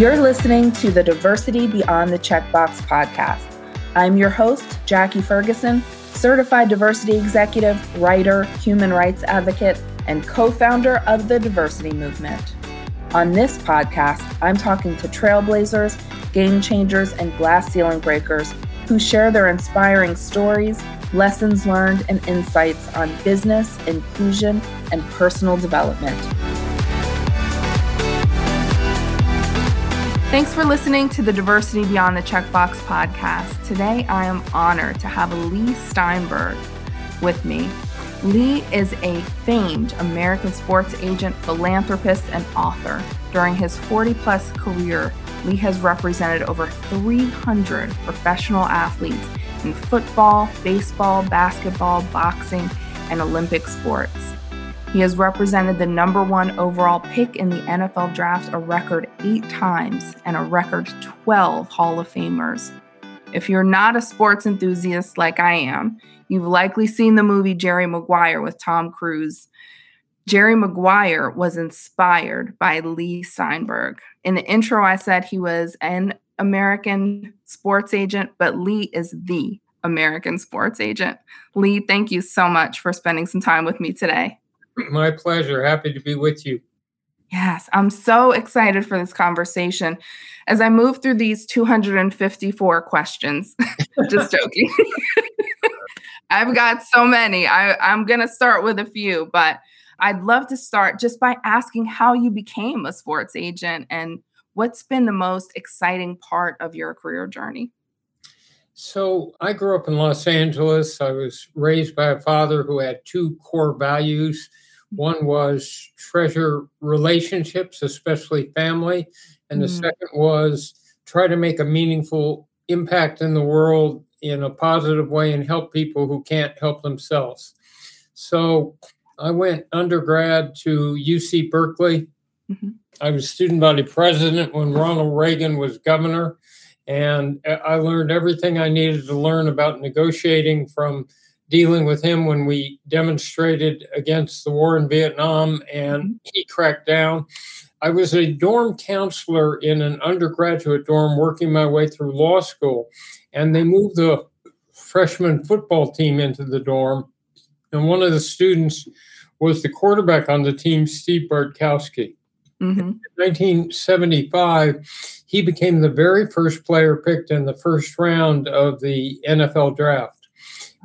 You're listening to the Diversity Beyond the Checkbox podcast. I'm your host, Jackie Ferguson, certified diversity executive, writer, human rights advocate, and co founder of the Diversity Movement. On this podcast, I'm talking to trailblazers, game changers, and glass ceiling breakers who share their inspiring stories, lessons learned, and insights on business, inclusion, and personal development. Thanks for listening to the Diversity Beyond the Checkbox podcast. Today, I am honored to have Leigh Steinberg with me. Leigh is a famed American sports agent, philanthropist, and author. During his 40 plus career, Leigh has represented over 300 professional athletes in football, baseball, basketball, boxing, and Olympic sports. He has represented the number one overall pick in the NFL draft a record eight times and a record 12 Hall of Famers. If you're not a sports enthusiast like I am, you've likely seen the movie Jerry Maguire with Tom Cruise. Jerry Maguire was inspired by Leigh Steinberg. In the intro, I said he was an American sports agent, but Leigh is the American sports agent. Leigh, thank you so much for spending some time with me today. My pleasure. Happy to be with you. Yes, I'm so excited for this conversation. As I move through these 254 questions, just joking. I've got so many. I, I'm going to start with a few, but I'd love to start just by asking how you became a sports agent and what's been the most exciting part of your career journey. So, I grew up in Los Angeles. I was raised by a father who had two core values. One was treasure relationships, especially family, and the mm. second was try to make a meaningful impact in the world in a positive way and help people who can't help themselves. So, I went undergrad to UC Berkeley. Mm-hmm. I was student body president when Ronald Reagan was governor. And I learned everything I needed to learn about negotiating from dealing with him when we demonstrated against the war in Vietnam and mm-hmm. he cracked down. I was a dorm counselor in an undergraduate dorm working my way through law school. And they moved the freshman football team into the dorm. And one of the students was the quarterback on the team, Steve Bartkowski. Mm-hmm. In 1975, he became the very first player picked in the first round of the NFL draft.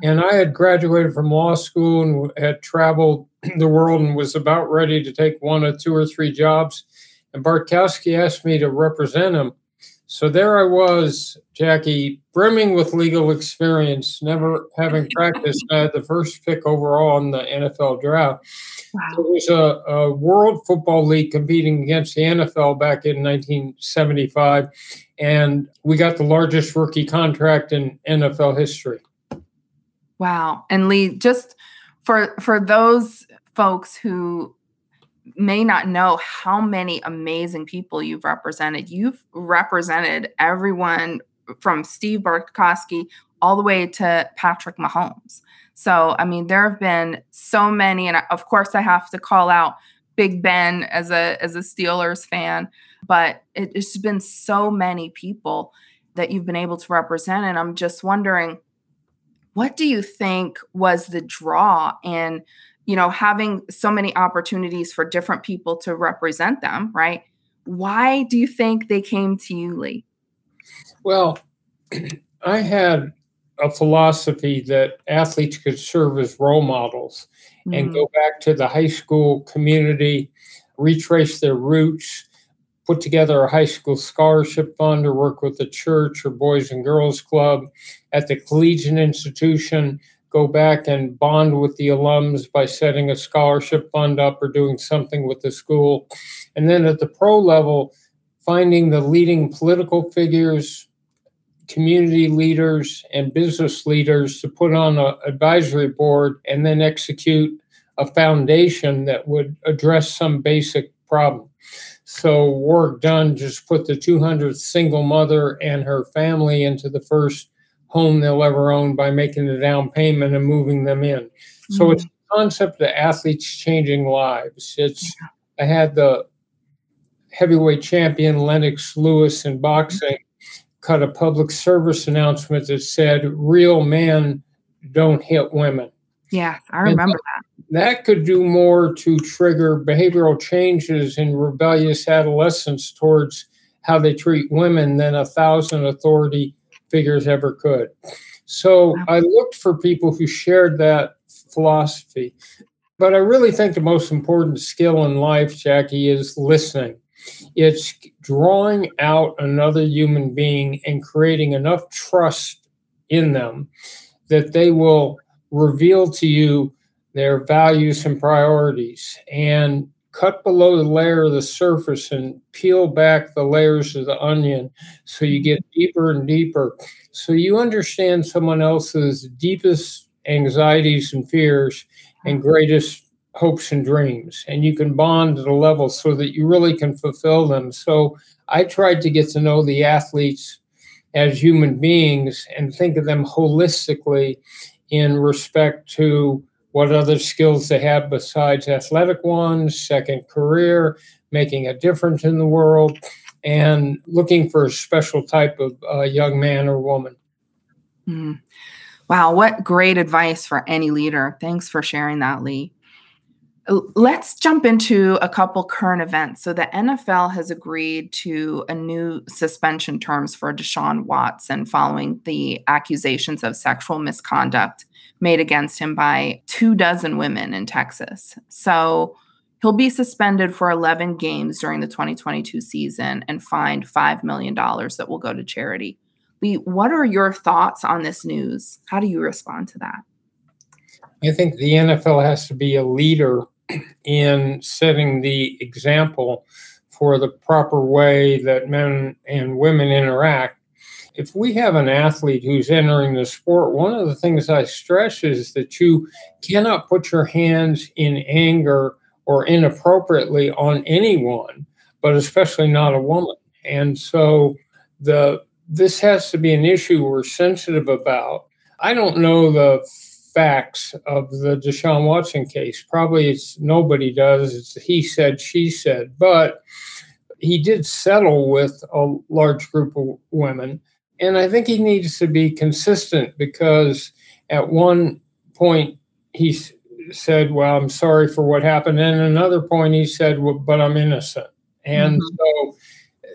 And I had graduated from law school and had traveled the world and was about ready to take one or two or three jobs. And Bartkowski asked me to represent him. So there I was, Jackie, brimming with legal experience, never having practiced. I had the first pick overall in the NFL draft. Wow. It was a, a, World Football League competing against the NFL back in 1975, and we got the largest rookie contract in NFL history. Wow! And Leigh, just for for those folks who may not know how many amazing people you've represented. You've represented everyone from Steve Bartkowski all the way to Patrick Mahomes. So, I mean, there have been so many, and of course, I have to call out Big Ben as a as a Steelers fan, but it, it's been so many people that you've been able to represent, and I'm just wondering, what do you think was the draw in you know, having so many opportunities for different people to represent them, right? Why do you think they came to you, Leigh? Well, I had a philosophy that athletes could serve as role models mm-hmm. and go back to the high school community, retrace their roots, put together a high school scholarship fund or work with the church or Boys and Girls Club at the collegiate institution go back and bond with the alums by setting a scholarship fund up or doing something with the school. And then at the pro level, finding the leading political figures, community leaders, and business leaders to put on an advisory board and then execute a foundation that would address some basic problem. So, Warrick Dunn just put the 200th single mother and her family into the first home they'll ever own by making the down payment and moving them in. So mm-hmm. it's the concept of athletes changing lives. It's I had the heavyweight champion Lennox Lewis in boxing cut a public service announcement that said, Real men don't hit women. Yeah, I remember that, that. That could do more to trigger behavioral changes in rebellious adolescents towards how they treat women than a thousand authority figures ever could. So I looked for people who shared that philosophy. But I really think the most important skill in life, Jackie, is listening. It's drawing out another human being and creating enough trust in them that they will reveal to you their values and priorities and cut below the layer of the surface and peel back the layers of the onion so you get deeper and deeper. So you understand someone else's deepest anxieties and fears and greatest hopes and dreams. And you can bond at a level so that you really can fulfill them. So i tried to get to know the athletes as human beings and think of them holistically in respect to what other skills they have besides athletic ones second career making a difference in the world and looking for a special type of uh, young man or woman. Mm. wow what great advice for any leader. Thanks for sharing that Leigh Let's jump into a couple current events. So, the NFL has agreed to a new suspension terms for Deshaun Watson following the accusations of sexual misconduct made against him by two dozen women in Texas. So, he'll be suspended for 11 games during the 2022 season and fined $5 million that will go to charity. Leigh, what are your thoughts on this news? How do you respond to that? I think the NFL has to be a leader in setting the example for the proper way that men and women interact. If we have an athlete who's entering the sport, one of the things I stress is that you cannot put your hands in anger or inappropriately on anyone, but especially not a woman. And so the this has to be an issue we're sensitive about. I don't know the facts of the Deshaun Watson case. Probably it's nobody does. It's he said, she said, but he did settle with a large group of women. And I think he needs to be consistent because at one point he said, Well, I'm sorry for what happened. And another point he said, well, But I'm innocent. And mm-hmm. so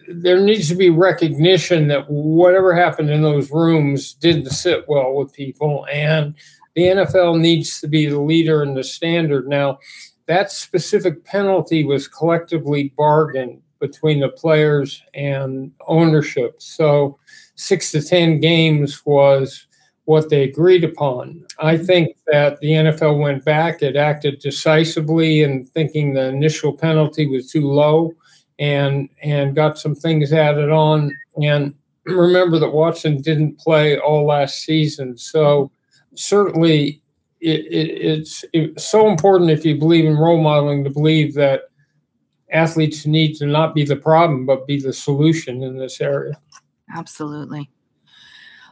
there needs to be recognition that whatever happened in those rooms didn't sit well with people. And the NFL needs to be the leader and the standard. Now, that specific penalty was collectively bargained between the players and ownership. So, six to 10 games was what they agreed upon. I mm-hmm. think that the NFL went back, it acted decisively in thinking the initial penalty was too low and and got some things added on and remember that Watson didn't play all last season. So certainly it, it, it's, it's so important if you believe in role modeling to believe that athletes need to not be the problem but be the solution in this area. Absolutely.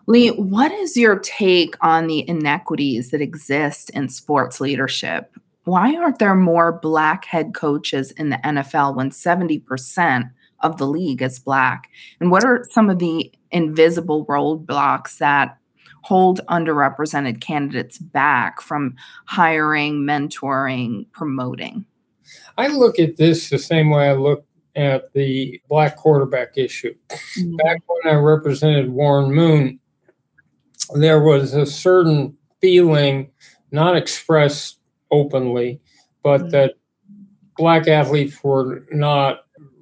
Leigh what is your take on the inequities that exist in sports leadership? Why aren't there more black head coaches in the nfl when 70% of the league is black? And what are some of the invisible roadblocks that hold underrepresented candidates back from hiring, mentoring, promoting? I look at this the same way I look at the black quarterback issue. Mm-hmm. Back when I represented Warren Moon, there was a certain feeling, not expressed openly, but mm-hmm. that black athletes were not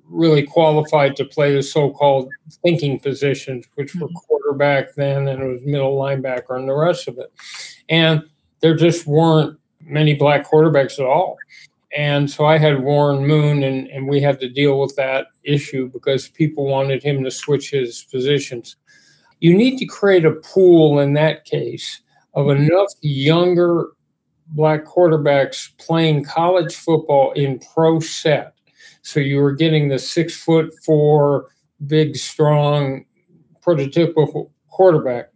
really qualified to play the so-called thinking positions, which were mm-hmm. quarterback then, and it was middle linebacker and the rest of it. And there just weren't many black quarterbacks at all. And so I had Warren Moon, and, and we had to deal with that issue because people wanted him to switch his positions. You need to create a pool in that case of enough younger black quarterbacks playing college football in pro set so you were getting the six foot four, big, strong, prototypical quarterback.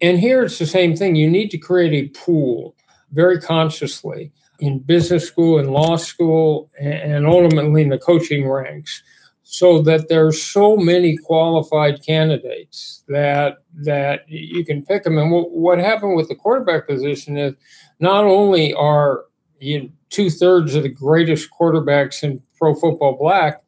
And here it's the same thing. You need to create a pool very consciously in business school and law school and ultimately in the coaching ranks so that there's so many qualified candidates that that you can pick them. And what, happened with the quarterback position is not only are you two thirds of the greatest quarterbacks in pro football black,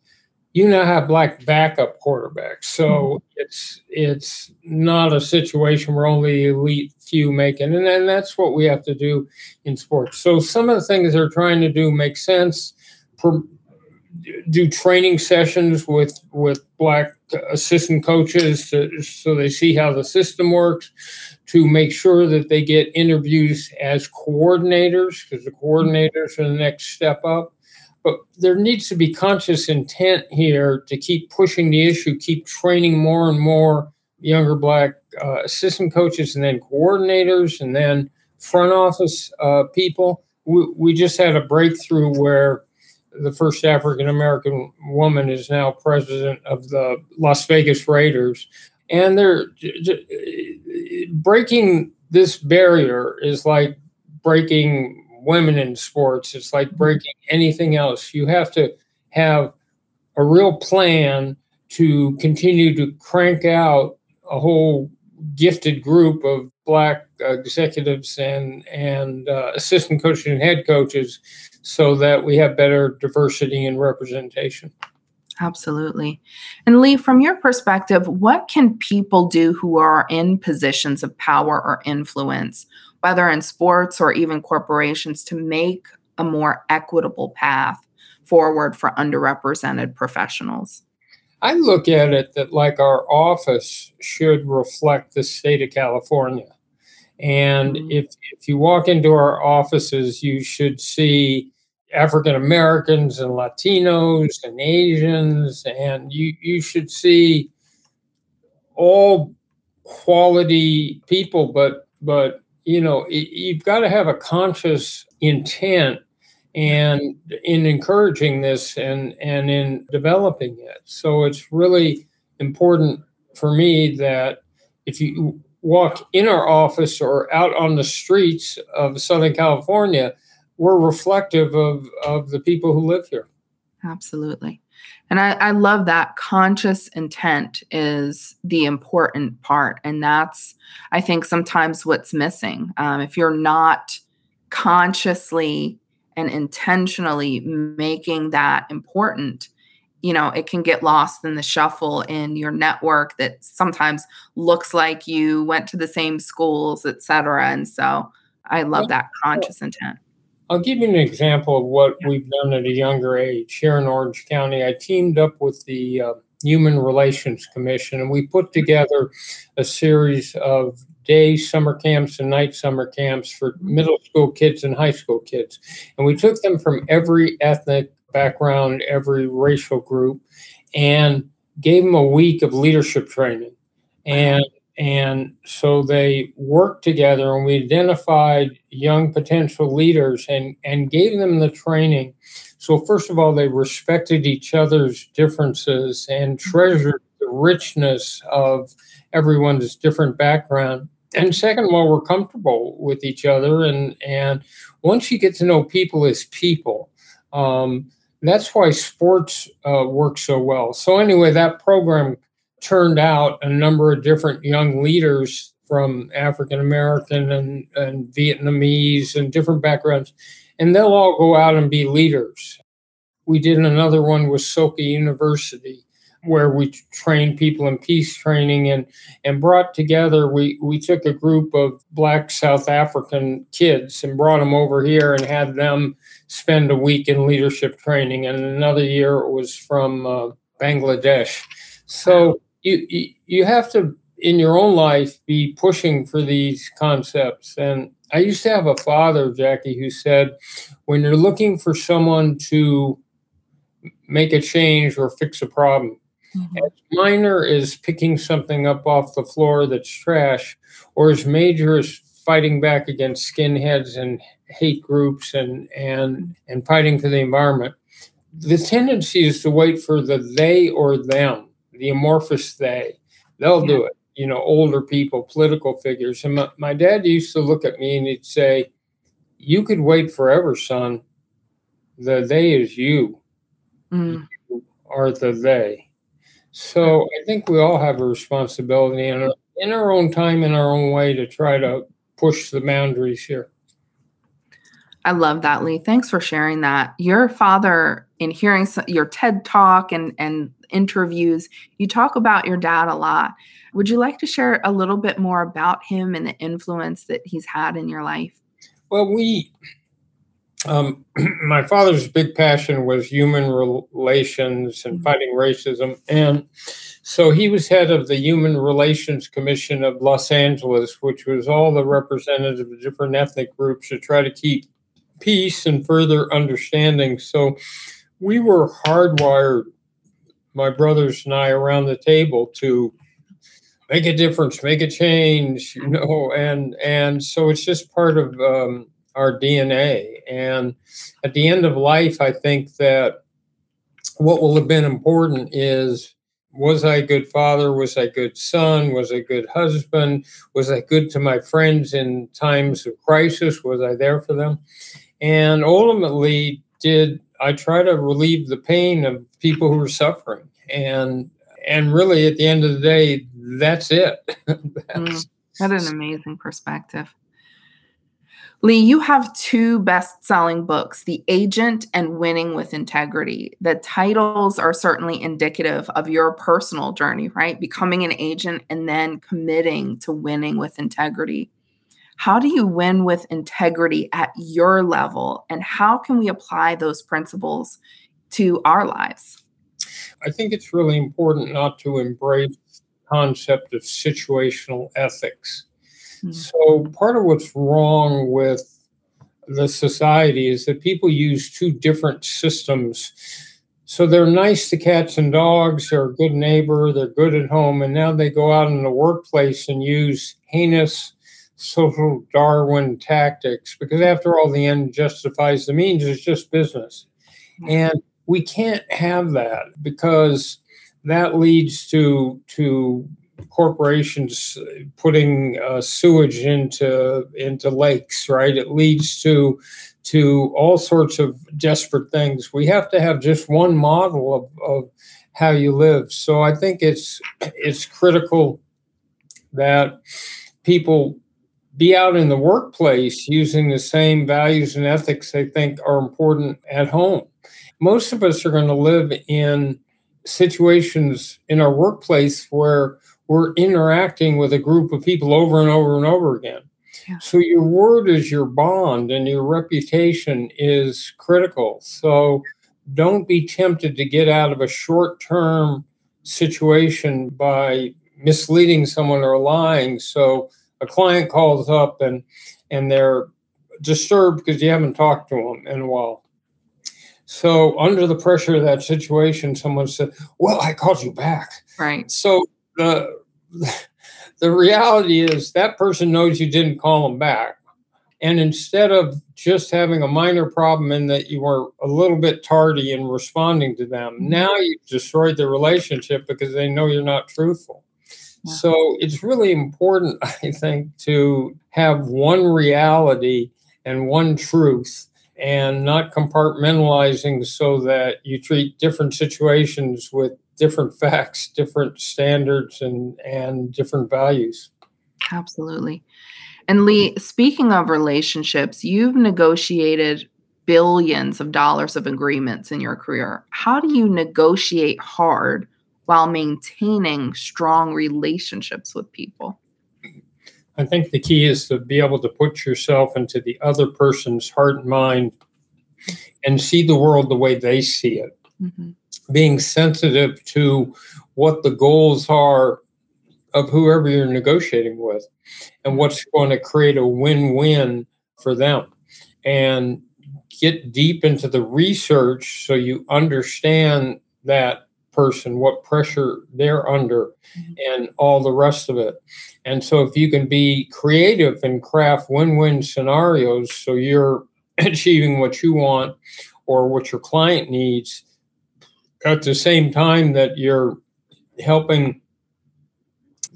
you now have black backup quarterbacks. So mm-hmm. it's it's not a situation where only elite few make it, and, and that's what we have to do in sports. So some of the things they're trying to do make sense. Per, do training sessions with with black assistant coaches to, so they see how the system works to make sure that they get interviews as coordinators because the coordinators are the next step up but there needs to be conscious intent here to keep pushing the issue keep training more and more younger black uh, assistant coaches and then coordinators and then front office uh, people we, we just had a breakthrough where the first African American woman is now president of the Las Vegas Raiders. And they're breaking this barrier is like breaking women in sports. It's like breaking anything else. You have to have a real plan to continue to crank out a whole gifted group of black executives and and uh, assistant coaches and head coaches so that we have better diversity and representation. Absolutely. And Leigh, from your perspective, what can people do who are in positions of power or influence, whether in sports or even corporations, to make a more equitable path forward for underrepresented professionals? I look at it that like our office should reflect the state of California. And mm-hmm. if, if you walk into our offices, you should see African Americans and Latinos and Asians, and you you should see all quality people, but but you know you've got to have a conscious intent and in encouraging this and and in developing it. So it's really important for me that if you walk in our office or out on the streets of Southern California we're reflective of of the people who live here. Absolutely. And I, I love that conscious intent is the important part. And that's, I think, sometimes what's missing. Um, if you're not consciously and intentionally making that important, you know, it can get lost in the shuffle in your network that sometimes looks like you went to the same schools, et cetera. And so I love that conscious intent. I'll give you an example of what we've done at a younger age. Here in Orange County, I teamed up with the uh, Human Relations Commission and we put together a series of day summer camps and night summer camps for middle school kids and high school kids. And we took them from every ethnic background, every racial group, and gave them a week of leadership training. And and so they worked together and we identified young potential leaders and, and gave them the training. So, first of all, they respected each other's differences and treasured the richness of everyone's different background. And second of all, we're comfortable with each other. And, and once you get to know people as people, um, that's why sports uh, work so well. So, anyway, that program turned out a number of different young leaders from African American and, and Vietnamese and different backgrounds, and they'll all go out and be leaders. We did another one with Soka University where we trained people in peace training and and brought together we we took a group of black south african kids and brought them over here and had them spend a week in leadership training and another year it was from uh, bangladesh so you, you have to in your own life be pushing for these concepts and i used to have a father jackie who said when you're looking for someone to make a change or fix a problem mm-hmm. as minor as picking something up off the floor that's trash or as major as fighting back against skinheads and hate groups and and and fighting for the environment the tendency is to wait for the they or them the amorphous they. They'll yeah. do it. You know, older people, political figures. And my, my dad used to look at me and he'd say, You could wait forever, son. The they is you. Mm. you are the they. So I think we all have a responsibility in, in our own time, in our own way, to try to push the boundaries here. I love that, Leigh. Thanks for sharing that. Your father, in hearing your TED talk and, and interviews, you talk about your dad a lot. Would you like to share a little bit more about him and the influence that he's had in your life? Well, we, um, my father's big passion was human relations and mm-hmm. fighting racism. And so he was head of the Human Relations Commission of Los Angeles, which was all the representatives of different ethnic groups to try to keep peace and further understanding. So we were hardwired, my brothers and I, around the table to make a difference, make a change, you know, and and so it's just part of um, our DNA. And at the end of life, I think that what will have been important is was I a good father? Was I a good son? Was I a good husband? Was I good to my friends in times of crisis? Was I there for them? And ultimately, did I try to relieve the pain of people who are suffering? And and really, at the end of the day, that's it. that's, mm, that is an amazing perspective. Leigh, you have two best selling books, The Agent and Winning with Integrity. The titles are certainly indicative of your personal journey, right? Becoming an agent and then committing to winning with integrity. How do you win with integrity at your level? And how can we apply those principles to our lives? I think it's really important not to embrace the concept of situational ethics. Mm-hmm. So, part of what's wrong with the society is that people use two different systems. So they're nice to cats and dogs, they're a good neighbor, they're good at home, and now they go out in the workplace and use heinous social Darwin tactics because, after all, the end justifies the means. It's just business. And we can't have that because that leads to to corporations putting uh, sewage into into lakes right it leads to to all sorts of desperate things we have to have just one model of, of how you live so i think it's it's critical that people be out in the workplace using the same values and ethics they think are important at home. Most of us are going to live in situations in our workplace where we're interacting with a group of people over and over and over again. Yeah. So your word is your bond and your reputation is critical. So don't be tempted to get out of a short term situation by misleading someone or lying. So a client calls up and and they're disturbed because you haven't talked to them in a while. So under the pressure of that situation, someone said, "Well, I called you back." Right. So the the reality is that person knows you didn't call them back, and instead of just having a minor problem in that you were a little bit tardy in responding to them, mm-hmm. now you've destroyed the relationship because they know you're not truthful. So it's really important, I think, to have one reality and one truth and not compartmentalizing so that you treat different situations with different facts, different standards, and, and different values. Absolutely. And Leigh, speaking of relationships, you've negotiated billions of dollars of agreements in your career. How do you negotiate hard while maintaining strong relationships with people? I think the key is to be able to put yourself into the other person's heart and mind and see the world the way they see it. Mm-hmm. Being sensitive to what the goals are of whoever you're negotiating with and what's going to create a win win for them. And get deep into the research so you understand that person, what pressure they're under, mm-hmm. and all the rest of it. And so, if you can be creative and craft win win scenarios so you're achieving what you want or what your client needs at the same time that you're helping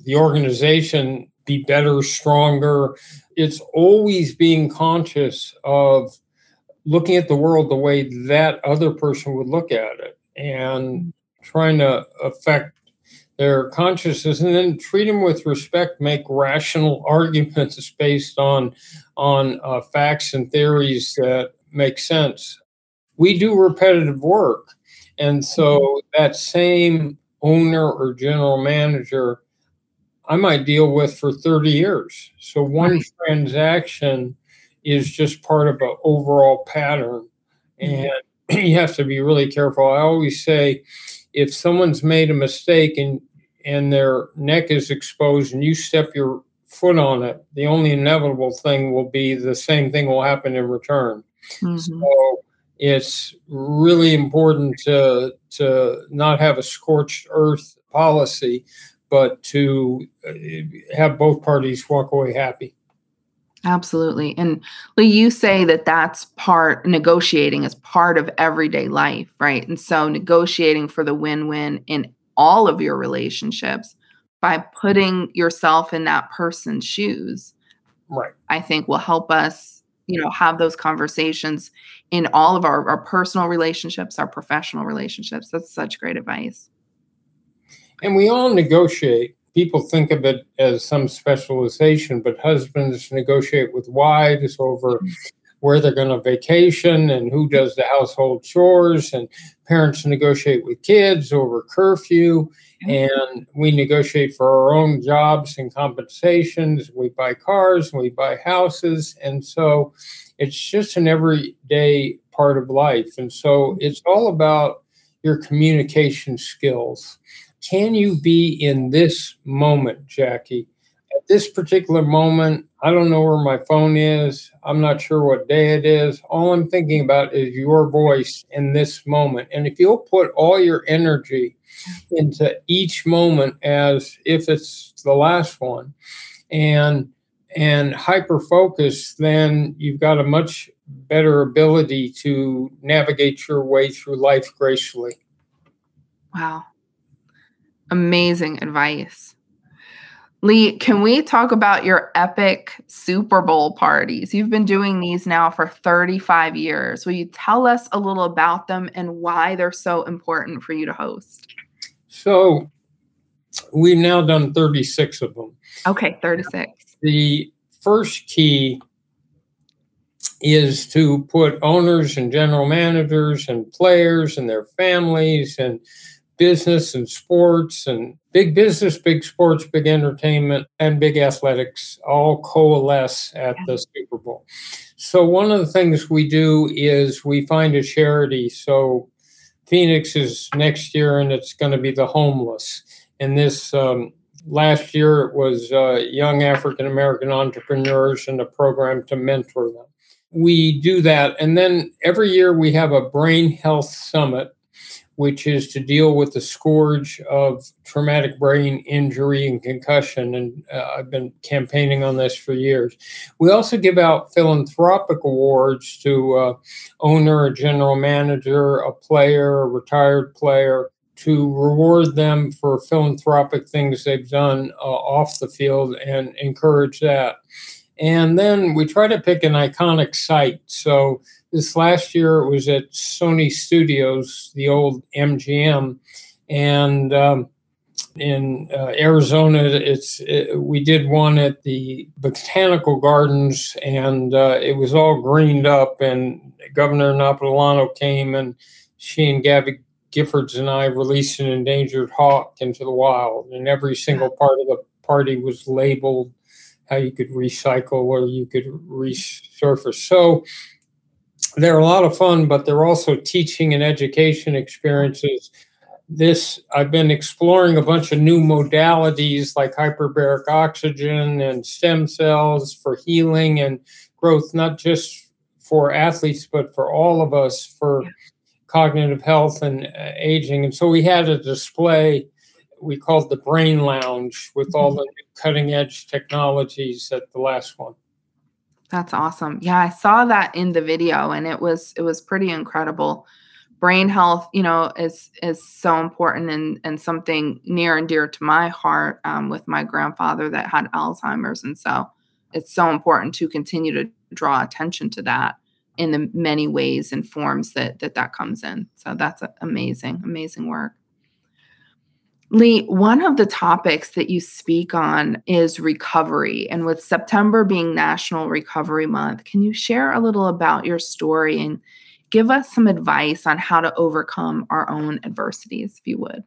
the organization be better, stronger, it's always being conscious of looking at the world the way that other person would look at it and trying to affect their consciousness and then treat them with respect make rational arguments based on on uh, facts and theories that make sense. We do repetitive work. And so that same owner or general manager i might deal with for 30 years. So one transaction is just part of an overall pattern. Mm-hmm. and you have to be really careful. I always say if someone's made a mistake and and their neck is exposed and you step your foot on it, the only inevitable thing will be the same thing will happen in return. Mm-hmm. So it's really important to to not have a scorched earth policy, but to uh, have both parties walk away happy. Absolutely. And you say that that's part negotiating is part of everyday life, right? And so negotiating for the win-win in all of your relationships by putting yourself in that person's shoes right i think will help us you know have those conversations in all of our, our personal relationships our professional relationships that's such great advice and we all negotiate people think of it as some specialization but husbands negotiate with wives over mm-hmm. where they're going to vacation and who does the household chores and parents negotiate with kids over curfew and we negotiate for our own jobs and compensations. We buy cars we buy houses and so it's just an everyday part of life. And so it's all about your communication skills can you be in this moment jackie at this particular moment I don't know where my phone is. I'm not sure what day it is. All I'm thinking about is your voice in this moment. And if you'll put all your energy into each moment as if it's the last one and and hyper focus, then you've got a much better ability to navigate your way through life gracefully. Wow. Amazing advice. Leigh, can we talk about your epic Super Bowl parties? You've been doing these now for 35 years. Will you tell us a little about them and why they're so important for you to host? So, we've now done 36 of them. Okay, 36. The first key is to put owners and general managers and players and their families and business and sports and big business, big sports, big entertainment, and big athletics all coalesce at the Super Bowl. So, one of the things we do is we find a charity. So, Phoenix is next year, and it's going to be the homeless. And this um, last year, it was uh, young African American entrepreneurs and a program to mentor them. We do that. And then every year, we have a brain health summit which is to deal with the scourge of traumatic brain injury and concussion. And uh, I've been campaigning on this for years. We also give out philanthropic awards to uh, owner, a general manager, a player, a retired player. To reward them for philanthropic things they've done uh, off the field and encourage that. And then we try to pick an iconic site. So this last year it was at Sony Studios, the old MGM, and um, in uh, Arizona, it's it, we did one at the Botanical Gardens, and uh, it was all greened up. And Governor Napolitano came, and she and Gabby Giffords and I released an endangered hawk into the wild, and every single part of the party was labeled how you could recycle or you could resurface. So they're a lot of fun, but they're also teaching and education experiences. This I've been exploring a bunch of new modalities like hyperbaric oxygen and stem cells for healing and growth, not just for athletes, but for all of us for cognitive health and uh, aging. And so we had a display we called the Brain Lounge with all mm-hmm. the cutting edge technologies at the last one. That's awesome. Yeah, I saw that in the video and it was it was pretty incredible. Brain health, you know, is is so important and and something near and dear to my heart um, with my grandfather that had Alzheimer's, and so it's so important to continue to draw attention to that in the many ways and forms that that that comes in. So that's amazing, amazing work. Leigh, one of the topics that you speak on is recovery. And with September being National Recovery Month, can you share a little about your story and give us some advice on how to overcome our own adversities, if you would?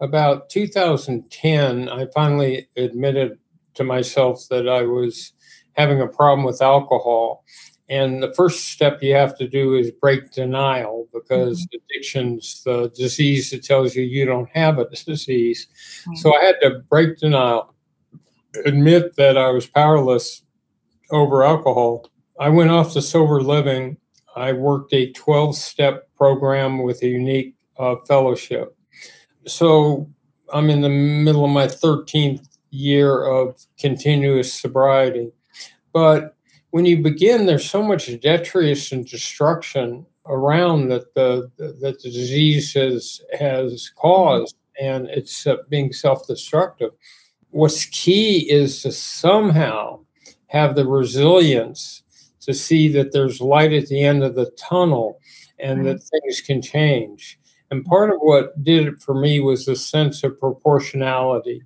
About 2010, I finally admitted to myself that I was having a problem with alcohol. And the first step you have to do is break denial because mm-hmm. addiction's the disease that tells you you don't have a disease. Mm-hmm. So I had to break denial, admit that I was powerless over alcohol. I went off to sober living. I worked a 12 step program with a unique uh, fellowship. So I'm in the middle of my 13th year of continuous sobriety. But when you begin, there's so much detritus and destruction around that the that the disease has has caused, and it's uh, being self-destructive. What's key is to somehow have the resilience to see that there's light at the end of the tunnel, and that things can change. And part of what did it for me was the sense of proportionality,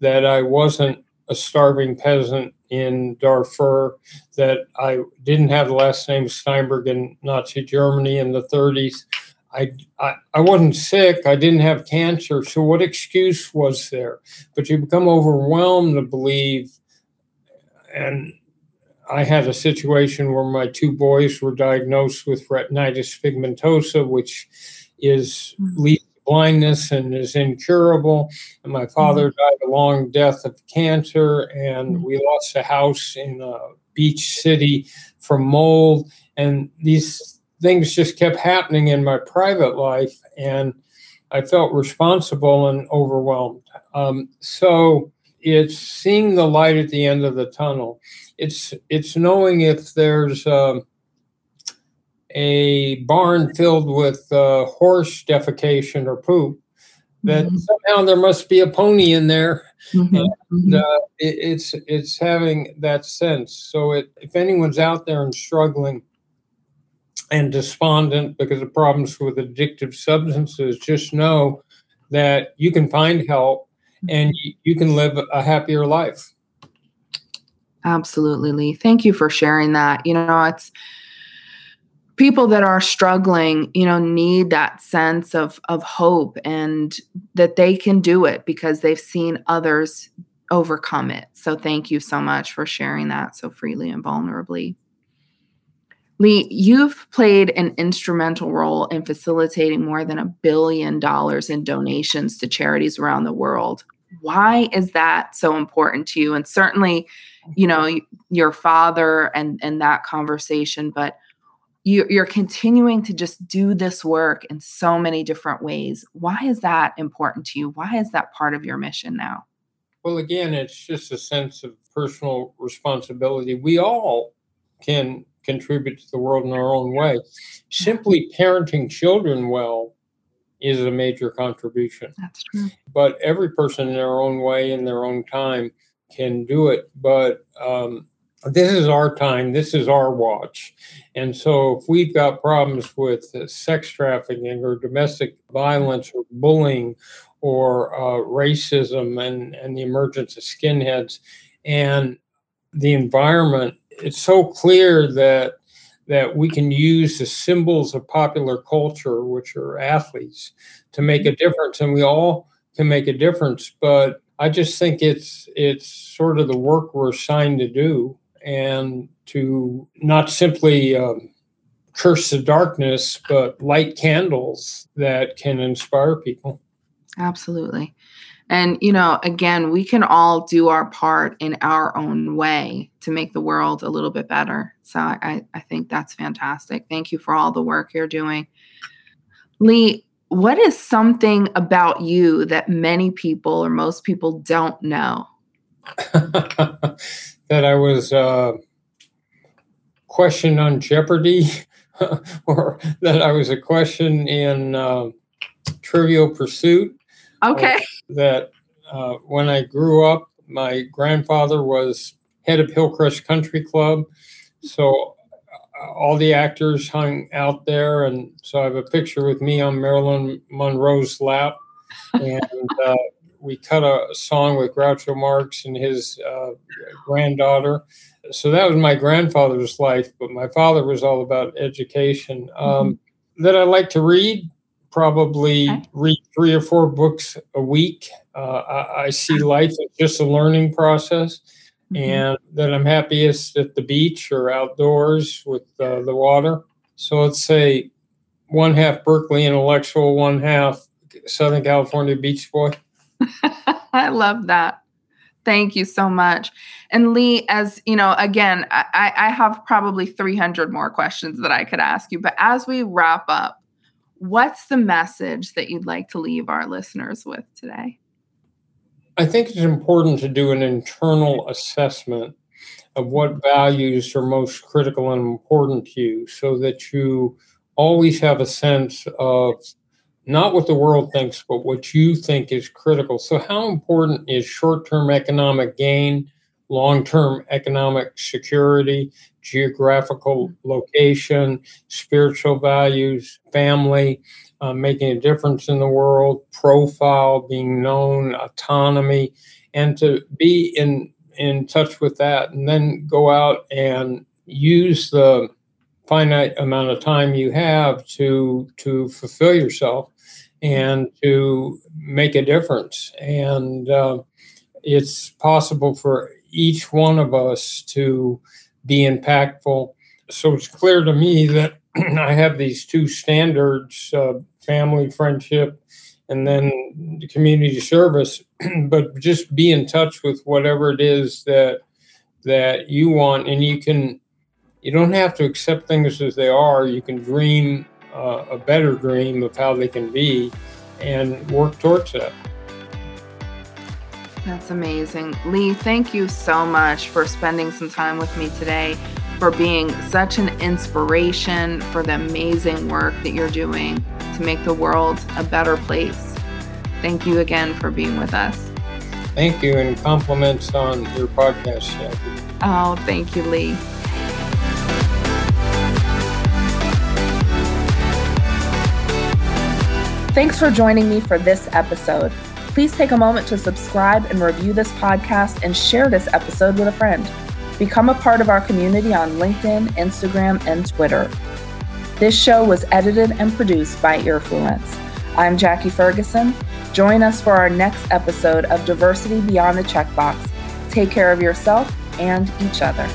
that I wasn't a starving peasant in Darfur, that I didn't have the last name Steinberg in Nazi Germany in the 30s. I, I, I wasn't sick. I didn't have cancer. So, what excuse was there? But you become overwhelmed to believe. And I had a situation where my two boys were diagnosed with retinitis pigmentosa, which is mm-hmm. leads blindness and is incurable. And my father mm-hmm. died a long death of cancer, and mm-hmm. we lost a house in a beach city from mold. And these things just kept happening in my private life, and I felt responsible and overwhelmed. Um, so it's seeing the light at the end of the tunnel. It's it's knowing if there's um, a barn filled with uh, horse defecation or poop, that mm-hmm. somehow there must be a pony in there. Mm-hmm. And mm-hmm. uh, it, it's it's having that sense. So it, if anyone's out there and struggling and despondent because of problems with addictive substances, just know that you can find help and you, you can live a happier life. Absolutely, Leigh. Thank you for sharing that. You know, it's people that are struggling you know need that sense of of hope and that they can do it because they've seen others overcome it. So thank you so much for sharing that so freely and vulnerably. Leigh you've played an instrumental role in facilitating more than a billion dollars in donations to charities around the world. Why is that so important to you? And certainly you know your father and and that conversation but you're continuing to just do this work in so many different ways. Why is that important to you? Why is that part of your mission now? Well, again, it's just a sense of personal responsibility. We all can contribute to the world in our own way. Simply parenting children well is a major contribution. That's true. But every person in their own way, in their own time, can do it. But um, this is our time, this is our watch. And so if we've got problems with sex trafficking or domestic violence or bullying or uh, racism and, and the emergence of skinheads and the environment, it's so clear that that we can use the symbols of popular culture, which are athletes, to make a difference. And we all can make a difference. But I just think it's it's sort of the work we're assigned to do and to not simply um, curse the darkness, but light candles that can inspire people. Absolutely. And, you know, again, we can all do our part in our own way to make the world a little bit better. So I, I think that's fantastic. Thank you for all the work you're doing. Leigh, what is something about you that many people or most people don't know? that I was uh, questioned on Jeopardy, or that I was a question in uh, Trivial Pursuit. Okay. that uh, when I grew up, my grandfather was head of Hillcrest Country Club, so uh, all the actors hung out there, and so I have a picture with me on Marilyn Monroe's lap and uh, we cut a song with Groucho Marx and his uh, granddaughter. So that was my grandfather's life, but my father was all about education. Um, mm-hmm. That I like to read, probably okay. read three or four books a week. Uh, I, I, see life as just a learning process, mm-hmm. and that I'm happiest at the beach or outdoors with uh, the water. So let's say one half Berkeley intellectual, one half Southern California beach boy. I love that. Thank you so much. And Leigh, as you know, again, I, I have probably 300 more questions that I could ask you, but as we wrap up, what's the message that you'd like to leave our listeners with today? I think it's important to do an internal assessment of what values are most critical and important to you so that you always have a sense of not what the world thinks, but what you think is critical. So, how important is short term economic gain, long term economic security, geographical location, spiritual values, family, uh, making a difference in the world, profile, being known, autonomy, and to be in in touch with that, and then go out and use the finite amount of time you have to to fulfill yourself and to make a difference. And uh, it's possible for each one of us to be impactful. So it's clear to me that I have these two standards uh, family, friendship, and then community service. but just be in touch with whatever it is that that you want and you can you don't have to accept things as they are you can dream uh, a better dream of how they can be and work towards that. That's amazing. Leigh, thank you so much for spending some time with me today, for being such an inspiration for the amazing work that you're doing to make the world a better place. Thank you again for being with us. Thank you, and compliments on your podcast. Oh, thank you, Leigh. Thanks for joining me for this episode. Please take a moment to subscribe and review this podcast and share this episode with a friend. Become a part of our community on LinkedIn, Instagram, and Twitter. This show was edited and produced by Earfluence. I'm Jackie Ferguson. Join us for our next episode of Diversity Beyond the Checkbox. Take care of yourself and each other.